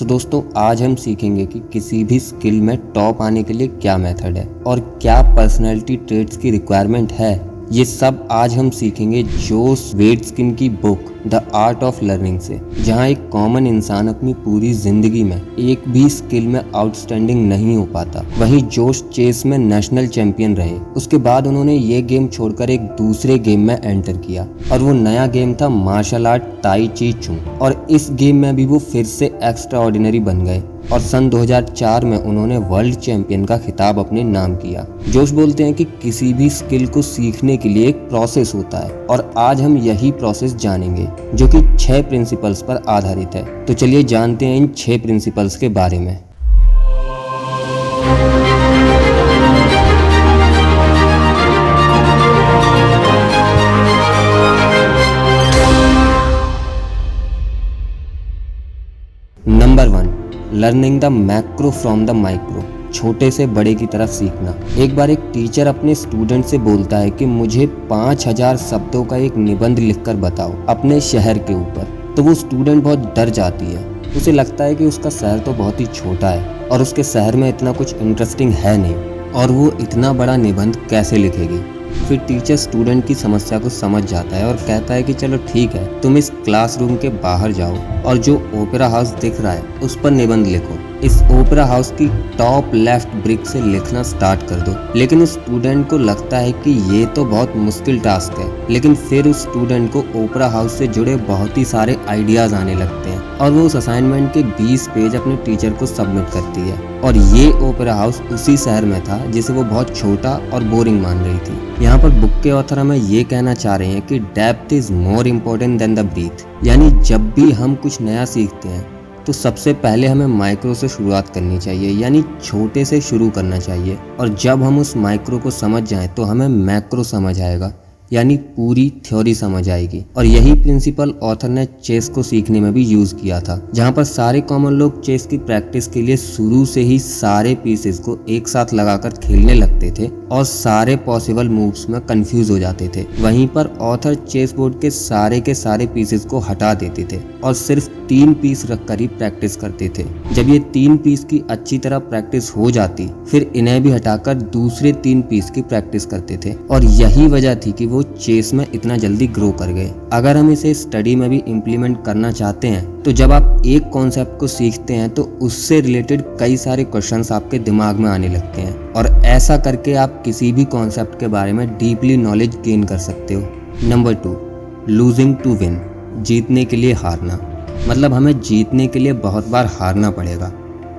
सो दोस्तों, आज हम सीखेंगे कि किसी भी स्किल में टॉप आने के लिए क्या मेथड है और क्या पर्सनैलिटी ट्रेड्स की रिक्वायरमेंट है। ये सब आज हम सीखेंगे जोस वेट स्किन की book the art of learning से, जहाँ एक कॉमन इंसान अपनी पूरी ज़िंदगी में एक भी स्किल में आउटस्टैंडिंग नहीं हो पाता। वहीं जोश चेस में नेशनल चैंपियन रहे। उसके बाद उन्होंने ये गेम छोड़कर एक दूसरे गेम में एंटर किया और वो नया गेम था मार्शल आर्ट ताई ची चू और इस गेम में भी वो फिर से एक्स्ट्रा ऑर्डिनरी बन गए और सन 2004 में उन्होंने वर्ल्ड चैंपियन का खिताब अपने नाम किया। जोश बोलते हैं कि किसी भी स्किल को सीखने के लिए एक प्रोसेस होता है और आज हम यही प्रोसेस जानेंगे, जो कि छह प्रिंसिपल्स पर आधारित है। तो चलिए जानते हैं इन छह प्रिंसिपल्स के बारे में। Learning the macro from the micro छोटे से बड़े की तरफ़ सीखना। एक बार एक टीचर अपने स्टूडेंट से बोलता है कि मुझे पाँच हज़ार शब्दों का एक निबंध लिखकर बताओ, अपने शहर के ऊपर। तो वो स्टूडेंट बहुत डर जाती है। उसे लगता है कि उसका शहर तो बहुत ही छोटा है और उसके शहर में इतना कुछ इंटरेस्टिंग है नहीं। और वो इतना बड़ा निबंध कैसे लिखेगी? फिर टीचर स्टूडेंट की समस्या को समझ जाता है और कहता है कि चलो ठीक है, तुम इस क्लासरूम के बाहर जाओ और जो ओपेरा हाउस दिख रहा है, उस पर निबंध लिखो। इस ओपेरा हाउस की टॉप लेफ़्ट ब्रिक से लिखना स्टार्ट कर दो। लेकिन उस स्टूडेंट को लगता है कि ये तो बहुत मुश्किल टास्क है, लेकिन फिर उस स्टूडेंट को ओपेरा हाउस से जुड़े बहुत ही सारे आइडियाज़ आने लगते हैं। और वो उस असाइनमेंट के 20 पेज अपने टीचर को सबमिट करती है। और ये ओपेरा हाउस उसी शहर में था, जिसे वो बहुत छोटा और बोरिंग मान रही थी। यहाँ पर बुक के ऑथर हमें ये कहना चाह रहे हैं कि depth is more important than the breadth यानी जब भी हम कुछ नया सीखते हैं तो सबसे पहले हमें माइक्रो से शुरुआत करनी चाहिए, यानी छोटे से शुरू करना चाहिए। और जब हम उस माइक्रो को समझ जाएँ तो हमें मैक्रो समझ आएगा। यानी पूरी थ्योरी समझ आएगी। और यही प्रिंसिपल ऑथर ने चेस को सीखने में भी यूज़ किया था, जहाँ पर सारे कॉमन लोग चेस की प्रैक्टिस के लिए शुरू से ही सारे पीसेस को एक साथ लगाकर खेलने लगते थे और सारे पॉसिबल मूव्स में कंफ्यूज हो जाते थे। वहीं पर ऑथर चेस बोर्ड के सारे के सारे पीसेस को हटा देते थे और सिर्फ़ तीन पीस रखकर ही प्रैक्टिस करते थे। जब ये तीन पीस की अच्छी तरह प्रैक्टिस हो जाती, फिर इन्हें भी हटाकर दूसरे तीन पीस की प्रैक्टिस करते थे। और यही वजह थी कि वो चेस में इतना जल्दी ग्रो कर गए। अगर हम इसे स्टडी में भी इम्प्लीमेंट करना चाहते हैं तो जब आप एक कॉन्सेप्ट को सीखते हैं तो उससे रिलेटेड कई सारे क्वेश्चंस आपके दिमाग में आने लगते हैं। और ऐसा करके आप किसी भी कॉन्सेप्ट के बारे में डीपली नॉलेज गेन कर सकते हो। Number two losing to win जीतने के लिए हारना। मतलब हमें जीतने के लिए बहुत बार हारना पड़ेगा।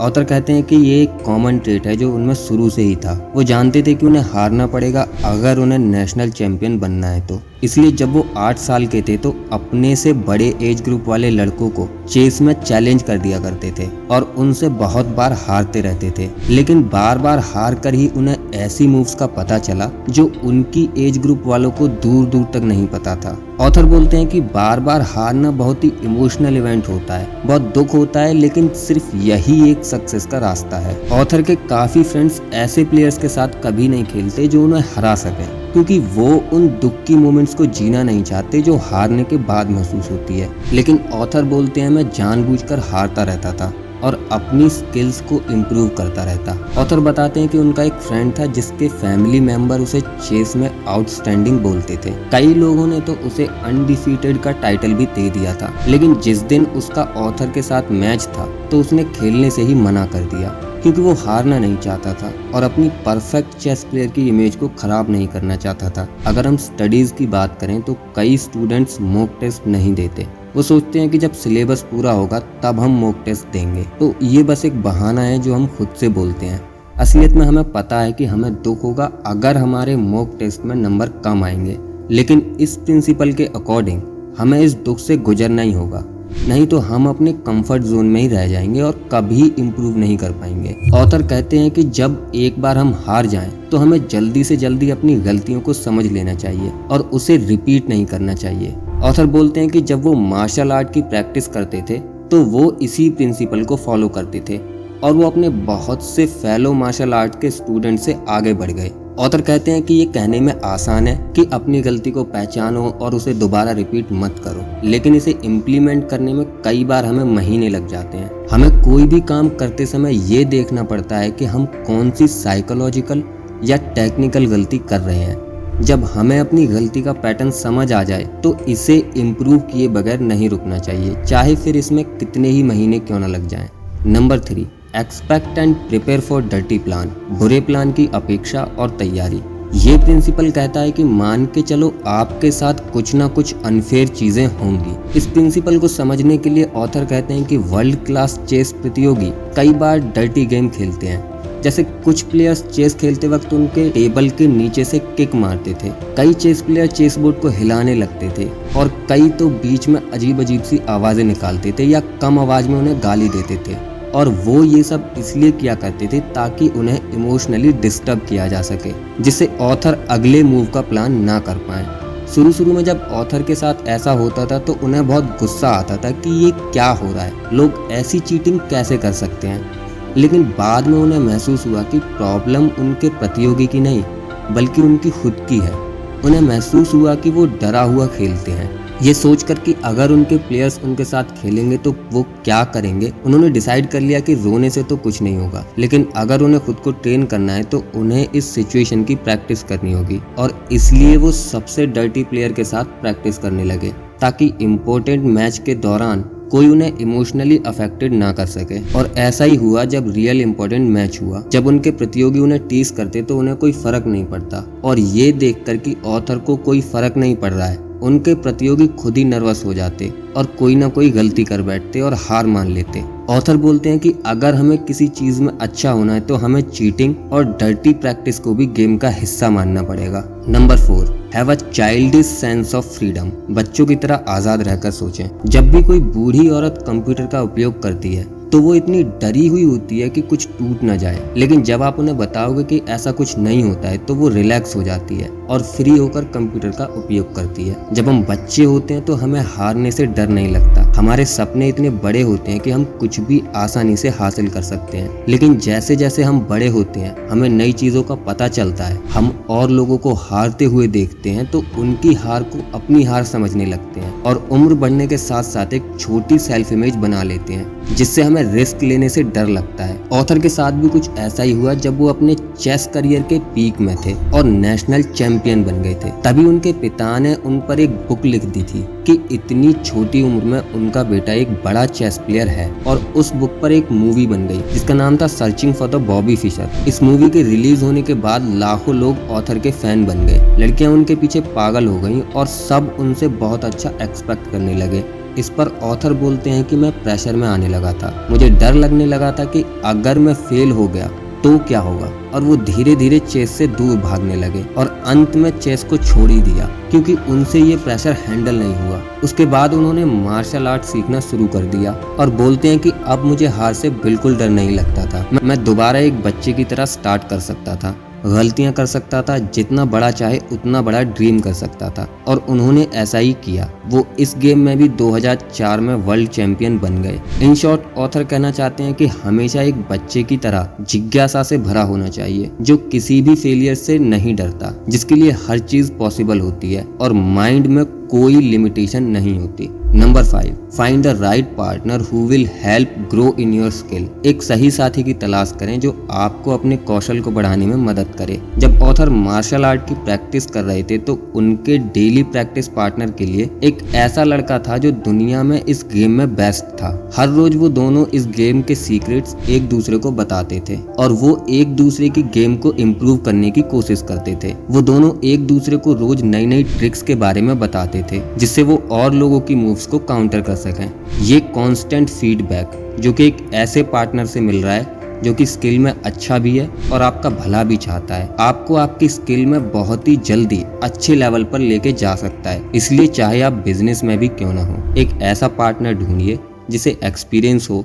ऑथर कहते हैं कि ये एक कॉमन ट्रेट है जो उनमें शुरू से ही था। वो जानते थे कि उन्हें हारना पड़ेगा अगर उन्हें नेशनल चैंपियन बनना है तो। इसलिए जब वो आठ साल के थे तो अपने से बड़े एज ग्रुप वाले लड़कों को चेस में चैलेंज कर दिया करते थे और उनसे बहुत बार हारते रहते थे। लेकिन बार बार हार कर ही उन्हें ऐसी मूव्स का पता चला जो उनकी एज ग्रुप वालों को दूर दूर तक नहीं पता था। ऑथर बोलते हैं कि बार बार हारना बहुत ही इमोशनल इवेंट होता है। बहुत दुख होता है, लेकिन सिर्फ़ यही एक सक्सेस का रास्ता है। ऑथर के काफ़ी फ्रेंड्स ऐसे प्लेयर्स के साथ कभी नहीं खेलते जो उन्हें हरा सके, क्योंकि वो उन दुख की मोमेंट्स को जीना नहीं चाहते जो हारने के बाद महसूस होती है। लेकिन ऑथर बोलते हैं, मैं जानबूझकर हारता रहता था। और अपनी स्किल्स को इम्प्रूव करता रहता। ऑथर बताते हैं कि उनका एक फ्रेंड था जिसके फैमिली मेंबर उसे चेस में आउटस्टैंडिंग बोलते थे। कई लोगों ने तो उसे अनडिफीटेड का टाइटल भी दे दिया था। लेकिन जिस दिन उसका ऑथर के साथ मैच था तो उसने खेलने से ही मना कर दिया, क्योंकि वो हारना नहीं चाहता था और अपनी परफेक्ट चेस प्लेयर की इमेज को खराब नहीं करना चाहता था। अगर हम स्टडीज़ की बात करें तो कई स्टूडेंट्स मॉक टेस्ट नहीं देते। वो सोचते हैं कि जब सिलेबस पूरा होगा तब हम मॉक टेस्ट देंगे। तो ये बस एक बहाना है जो हम खुद से बोलते हैं। असलियत में हमें पता है कि हमें दुख होगा अगर हमारे मॉक टेस्ट में नंबर कम आएँगे। लेकिन इस प्रिंसिपल के अकॉर्डिंग हमें इस दुख से गुजरना ही होगा। नहीं तो हम अपने कंफर्ट जोन में ही रह जाएँगे और कभी इम्प्रूव नहीं कर पाएँगे। ऑथर कहते हैं कि जब एक बार हम हार जाएँ तो हमें जल्दी से जल्दी अपनी गलतियों को समझ लेना चाहिए और उसे रिपीट नहीं करना चाहिए। ऑथर बोलते हैं कि जब वो मार्शल आर्ट की प्रैक्टिस करते थे तो वो इसी प्रिंसिपल को फॉलो करते थे और वो अपने बहुत से फेलो मार्शल आर्ट के स्टूडेंट से आगे बढ़ गए। ऑथर कहते हैं कि ये कहने में आसान है कि अपनी गलती को पहचानो और उसे दोबारा रिपीट मत करो, लेकिन इसे इम्प्लीमेंट करने में कई बार हमें महीने लग जाते हैं। हमें कोई भी काम करते समय ये देखना पड़ता है कि हम कौन सी साइकोलॉजिकल या टेक्निकल गलती कर रहे हैं। जब हमें अपनी गलती का पैटर्न समझ आ जाए तो इसे इम्प्रूव किए बगैर नहीं रुकना चाहिए, चाहे फिर इसमें कितने ही महीने क्यों ना लग जाएँ। Number three expect and prepare for dirty plan बुरे प्लान की अपेक्षा और तैयारी। ये प्रिंसिपल कहता है कि मान के चलो आपके साथ कुछ ना कुछ अनफेयर चीज़ें होंगी। इस प्रिंसिपल को समझने के लिए ऑथर कहते हैं कि वर्ल्ड क्लास चेस प्रतियोगी कई बार डर्टी गेम खेलते हैं। जैसे कुछ प्लेयर्स चेस खेलते वक्त उनके टेबल के नीचे से किक मारते थे। कई चेस प्लेयर चेस बोर्ड को हिलाने लगते थे और कई तो बीच में अजीब अजीब सी आवाज़ें निकालते थे या कम आवाज़ में उन्हें गाली देते थे। और वो ये सब इसलिए किया करते थे ताकि उन्हें इमोशनली डिस्टर्ब किया जा सके, जिससे ऑथर अगले मूव का प्लान ना कर पाए। शुरू शुरू में जब ऑथर के साथ ऐसा होता था तो उन्हें बहुत गुस्सा आता था कि ये क्या हो रहा है? लोग ऐसी चीटिंग कैसे कर सकते हैं? लेकिन बाद में उन्हें महसूस हुआ कि प्रॉब्लम उनके प्रतियोगी की नहीं, बल्कि उनकी खुद की है। उन्हें महसूस हुआ कि वो डरा हुआ खेलते हैं। ये सोचकर कि अगर उनके प्लेयर्स उनके साथ खेलेंगे तो वो क्या करेंगे? उन्होंने डिसाइड कर लिया कि रोने से तो कुछ नहीं होगा। लेकिन अगर उन्हें खुद को ट्रेन करना है तो उन्हें इस सिचुएशन की प्रैक्टिस करनी होगी और इसलिए वो सबसे डर्टी प्लेयर के साथ प्रैक्टिस करने लगे, ताकि इम्पोर्टेंट मैच के दौरान कोई उन्हें इमोशनली अफेक्टेड ना कर सके। और ऐसा ही हुआ जब रियल इम्पोर्टेंट मैच हुआ। जब उनके प्रतियोगी उन्हें टीस करते तो उन्हें कोई फ़र्क नहीं पड़ता। और ये देखकर कि ऑथर को कोई फ़र्क नहीं पड़ रहा है। उनके प्रतियोगी खुद ही नर्वस हो जाते और कोई ना कोई गलती कर बैठते और हार मान लेते। ऑथर बोलते हैं कि अगर हमें किसी चीज़ में अच्छा होना है तो हमें चीटिंग और डर्टी प्रैक्टिस को भी गेम का हिस्सा मानना पड़ेगा। Number four have a child sense of freedom बच्चों की तरह आज़ाद रहकर सोचें। जब भी कोई बूढ़ी औरत कंप्यूटर का उपयोग करती है तो वो इतनी डरी हुई होती है कि कुछ टूट ना जाए। लेकिन जब आप उन्हें बताओगे कि ऐसा कुछ नहीं होता है तो वो रिलैक्स हो जाती है और फ्री होकर कंप्यूटर का उपयोग करती है। जब हम बच्चे होते हैं तो हमें हारने से डर नहीं लगता। हमारे सपने इतने बड़े होते हैं कि हम कुछ भी आसानी से हासिल कर सकते हैं। लेकिन जैसे जैसे हम बड़े होते हैं, हमें नई चीज़ों का पता चलता है। हम और लोगों को हारते हुए देखते हैं तो उनकी हार को अपनी हार समझने लगते हैं। और उम्र बढ़ने के साथ साथ एक छोटी सेल्फ इमेज बना लेते हैं, जिससे हमें रिस्क लेने से डर लगता है। ऑथर के साथ भी कुछ ऐसा ही हुआ जब वो अपने चेस करियर के पीक में थे और नेशनल चैंपियन बन गए थे। तभी उनके पिता ने उन पर एक बुक लिख दी थी कि इतनी छोटी उम्र में उनका बेटा एक बड़ा चेस प्लेयर है और उस बुक पर एक मूवी बन गई, जिसका नाम था searching for the Bobby Fischer इस मूवी के रिलीज़ होने के बाद लाखों लोग ऑथर के फ़ैन बन गए। लड़कियाँ उनके पीछे पागल हो गईं और सब उनसे बहुत अच्छा एक्सपेक्ट करने लगे। इस पर ऑथर बोलते हैं कि मैं प्रेशर में आने लगा था। मुझे डर लगने लगा था कि अगर मैं फेल हो गया तो क्या होगा? और वो धीरे धीरे चेस से दूर भागने लगे और अंत में चेस को छोड़ ही दिया, क्योंकि उनसे ये प्रेशर हैंडल नहीं हुआ। उसके बाद उन्होंने मार्शल आर्ट सीखना शुरू कर दिया और बोलते हैं कि अब मुझे हार से बिल्कुल डर नहीं लगता था। मैं दोबारा एक बच्चे की तरह स्टार्ट कर सकता था। गलतियाँ कर सकता था, जितना बड़ा चाहे उतना बड़ा ड्रीम कर सकता था। और उन्होंने ऐसा ही किया। वो इस गेम में भी 2004 में वर्ल्ड चैंपियन बन गए। इन शॉर्ट ऑथर कहना चाहते हैं कि हमेशा एक बच्चे की तरह जिज्ञासा से भरा होना चाहिए, जो किसी भी फेलियर से नहीं डरता, जिसके लिए हर चीज़ पॉसिबल होती है, और माइंड में कोई लिमिटेशन नहीं होती। Number five find the right partner who will help grow in your skill एक सही साथी की तलाश करें जो आपको अपने कौशल को बढ़ाने में मदद करे। जब ऑथर मार्शल आर्ट की प्रैक्टिस कर रहे थे तो उनके डेली प्रैक्टिस पार्टनर के लिए एक ऐसा लड़का था जो दुनिया में इस गेम में बेस्ट था। हर रोज वो दोनों इस गेम के सीक्रेट्स एक दूसरे को बताते थे और वो एक दूसरे की गेम को इम्प्रूव करने की कोशिश करते थे। वो दोनों एक दूसरे को रोज नई नई ट्रिक्स के बारे में बताते थे, जिससे वो और लोगों की मूव्स को काउंटर कर सकें। ये कांस्टेंट फीडबैक जो कि एक ऐसे पार्टनर से मिल रहा है, जो कि स्किल में अच्छा भी है और आपका भला भी चाहता है। आपको आपकी स्किल में बहुत ही जल्दी अच्छे लेवल पर लेके जा सकता है। इसलिए चाहे आप बिज़नेस में भी क्यों ना हो, एक ऐसा पार्टनर ढूंढिए, जिसे एक्सपीरियंस हो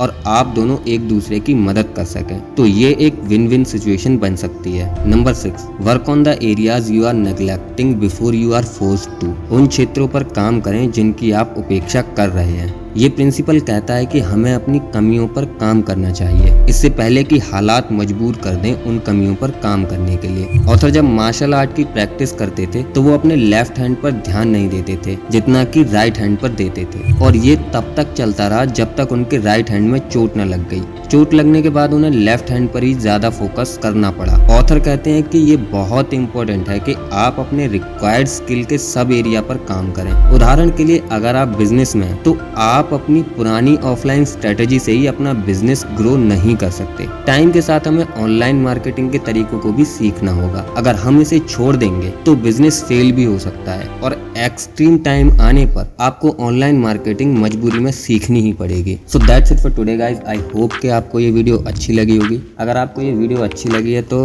और आप दोनों एक दूसरे की मदद कर सके। तो ये एक विन विन सिचुएशन बन सकती है। Number six work on the areas you are neglecting before you are force to उन क्षेत्रों पर काम करें जिनकी आप उपेक्षा कर रहे हैं। ये प्रिंसिपल कहता है कि हमें अपनी कमियों पर काम करना चाहिए। इससे पहले कि हालात मजबूर कर दें उन कमियों पर काम करने के लिए। ऑथर जब मार्शल आर्ट की प्रैक्टिस करते थे तो वो अपने लेफ़्ट हैंड पर ध्यान नहीं देते थे, जितना कि राइट हैंड पर देते थे। और ये तब तक चलता रहा जब तक उनके राइट हैंड में चोट न लग गई। चोट लगने के बाद उन्हें लेफ़्ट हैंड पर ही ज़्यादा फोकस करना पड़ा। ऑथर कहते हैं कि ये बहुत इंपॉर्टेंट है कि आप अपने रिक्वायर्ड स्किल के सब एरिया पर काम करें। उदाहरण के लिए अगर आप बिज़नेस में तो आप अपनी पुरानी ऑफलाइन स्ट्रेटेजी से ही अपना बिज़नेस ग्रो नहीं कर सकते। टाइम के साथ हमें ऑनलाइन मार्केटिंग के तरीकों को भी सीखना होगा। अगर हम इसे छोड़ देंगे तो बिज़नेस फेल भी हो सकता है। और एक्सट्रीम टाइम आने पर आपको ऑनलाइन मार्केटिंग मजबूरी में सीखनी ही पड़ेगी। So that's it for today guys I hope कि आपको ये वीडियो अच्छी लगी होगी। अगर आपको ये वीडियो अच्छी लगी है तो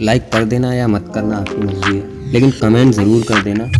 लाइक कर देना या मत करना, आपकी मर्ज़ी है। लेकिन कमेंट ज़रूर कर देना।